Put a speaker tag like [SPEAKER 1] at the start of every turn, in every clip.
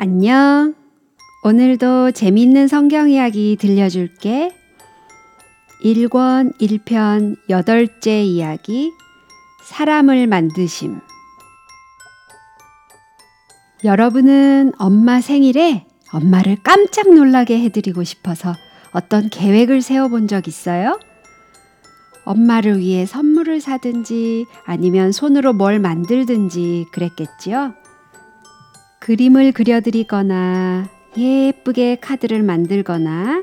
[SPEAKER 1] 안녕. 오늘도 재밌는 성경 이야기 들려줄게. 1권 1편 8째 이야기 사람을 만드심. 여러분은 엄마 생일에 엄마를 깜짝 놀라게 해드리고 싶어서 어떤 계획을 세워본 적 있어요? 엄마를 위해 선물을 사든지 아니면 손으로 뭘 만들든지 그랬겠지요? 그림을 그려드리거나 예쁘게 카드를 만들거나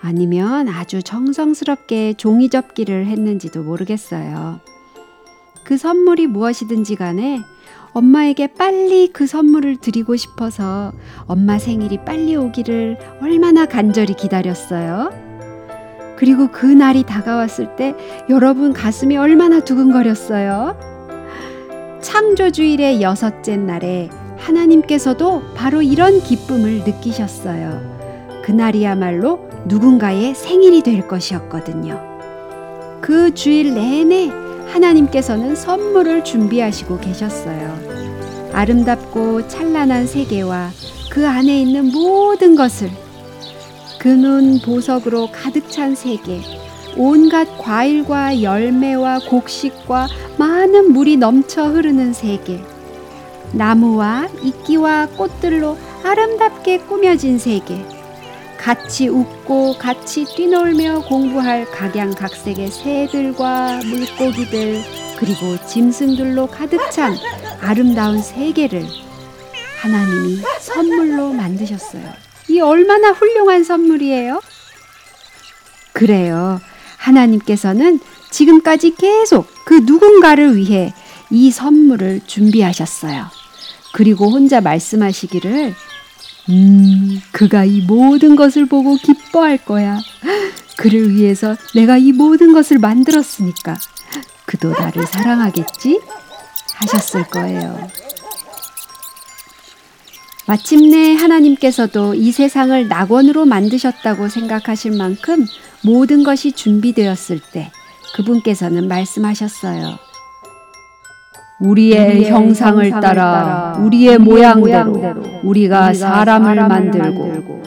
[SPEAKER 1] 아니면 아주 정성스럽게 종이 접기를 했는지도 모르겠어요. 그 선물이 무엇이든지 간에 엄마에게 빨리 그 선물을 드리고 싶어서 엄마 생일이 빨리 오기를 얼마나 간절히 기다렸어요. 그리고 그 날이 다가왔을 때 여러분 가슴이 얼마나 두근거렸어요. 창조주일의 여섯째 날에 하나님께서도 바로 이런 기쁨을 느끼셨어요. 그날이야말로 누군가의 생일이 될 것이었거든요. 그 주일 내내 하나님께서는 선물을 준비하시고 계셨어요. 아름답고 찬란한 세계와 그 안에 있는 모든 것을 그 눈 보석으로 가득 찬 세계, 온갖 과일과 열매와 곡식과 많은 물이 넘쳐 흐르는 세계, 나무와 이끼와 꽃들로 아름답게 꾸며진 세계. 같이 웃고 같이 뛰놀며 공부할 각양각색의 새들과 물고기들 그리고 짐승들로 가득 찬 아름다운 세계를 하나님이 선물로 만드셨어요. 이 얼마나 훌륭한 선물이에요? 그래요. 하나님께서는 지금까지 계속 그 누군가를 위해 이 선물을 준비하셨어요. 그리고 혼자 말씀하시기를, 음, 그가 이 모든 것을 보고 기뻐할 거야. 그를 위해서 내가 이 모든 것을 만들었으니까 그도 나를 사랑하겠지? 하셨을 거예요. 마침내 하나님께서도 이 세상을 낙원으로 만드셨다고 생각하실 만큼 모든 것이 준비되었을 때 그분께서는 말씀하셨어요. 우리의, 형상을, 따라 우리의 모양대로, 우리가 사람을, 만들고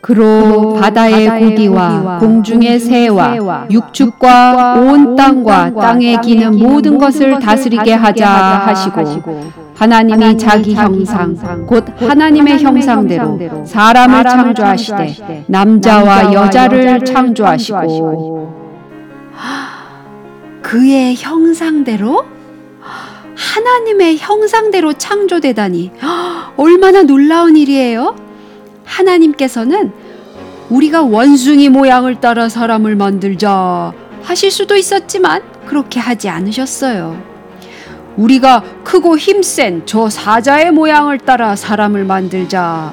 [SPEAKER 1] 그로 바다의 고기와 공중의 새와 육축과 온 땅과 땅에 기는 모든 것을 다스리게 하자 하시고 하나님이 자기 형상 곧 하나님의 형상대로 사람을 창조하시되 남자와 여자를 창조하시고. 그의 형상대로 하나님의 형상대로 창조되다니 얼마나 놀라운 일이에요. 하나님께서는 우리가 원숭이 모양을 따라 사람을 만들자 하실 수도 있었지만 그렇게 하지 않으셨어요. 우리가 크고 힘센 저 사자의 모양을 따라 사람을 만들자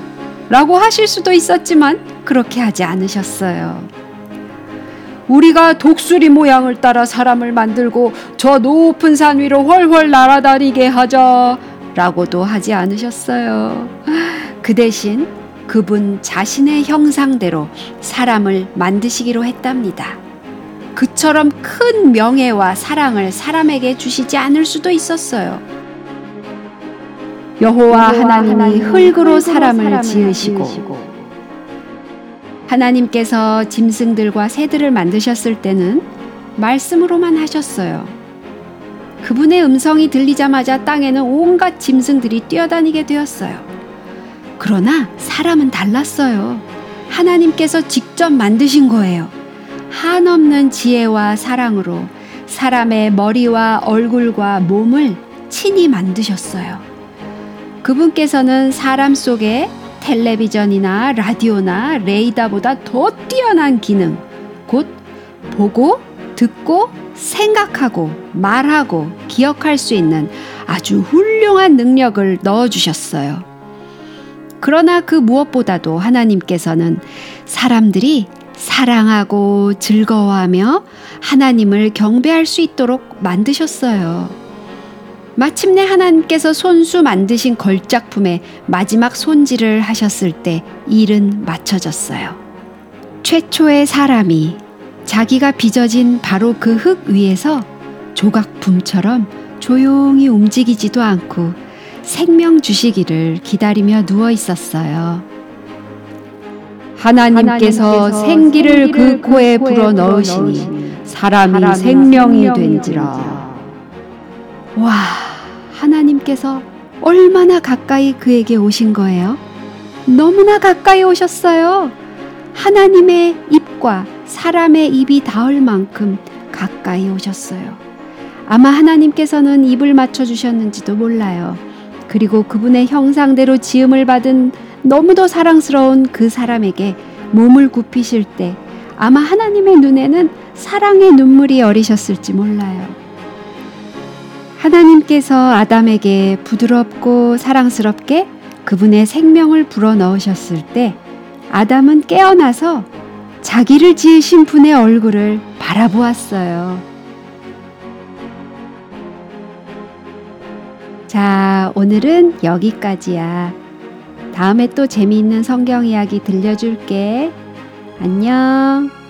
[SPEAKER 1] 라고 하실 수도 있었지만 그렇게 하지 않으셨어요. 우리가 독수리 모양을 따라 사람을 만들고 저 높은 산 위로 훨훨 날아다니게 하자 라고도 하지 않으셨어요. 그 대신 그분 자신의 형상대로 사람을 만드시기로 했답니다. 그처럼 큰 명예와 사랑을 사람에게 주시지 않을 수도 있었어요. 여호와 하나님이 흙으로 사람을 지으시고 하나님께서 짐승들과 새들을 만드셨을 때는 말씀으로만 하셨어요. 그분의 음성이 들리자마자 땅에는 온갖 짐승들이 뛰어다니게 되었어요. 그러나 사람은 달랐어요. 하나님께서 직접 만드신 거예요. 한없는 지혜와 사랑으로 사람의 머리와 얼굴과 몸을 친히 만드셨어요. 그분께서는 사람 속에 텔레비전이나 라디오나 레이더보다 더 뛰어난 기능, 곧 보고, 듣고, 생각하고, 말하고, 기억할 수 있는 아주 훌륭한 능력을 넣어주셨어요. 그러나 그 무엇보다도 하나님께서는 사람들이 사랑하고 즐거워하며 하나님을 경배할 수 있도록 만드셨어요. 마침내 하나님께서 손수 만드신 걸작품의 마지막 손질을 하셨을 때 일은 마쳐졌어요. 최초의 사람이 자기가 빚어진 바로 그 흙 위에서 조각품처럼 조용히 움직이지도 않고 생명 주시기를 기다리며 누워 있었어요. 하나님께서 생기를 그 코에 불어 넣으시니 사람이 생명이 된지라. 와, 하나님께서 얼마나 가까이 그에게 오신 거예요? 너무나 가까이 오셨어요. 하나님의 입과 사람의 입이 닿을 만큼 가까이 오셨어요. 아마 하나님께서는 입을 맞춰 주셨는지도 몰라요. 그리고 그분의 형상대로 지음을 받은 너무도 사랑스러운 그 사람에게 몸을 굽히실 때 아마 하나님의 눈에는 사랑의 눈물이 어리셨을지 몰라요. 하나님께서 아담에게 부드럽고 사랑스럽게 그분의 생명을 불어 넣으셨을 때 아담은 깨어나서 자기를 지으신 분의 얼굴을 바라보았어요. 자, 오늘은 여기까지야. 다음에 또 재미있는 성경 이야기 들려줄게. 안녕.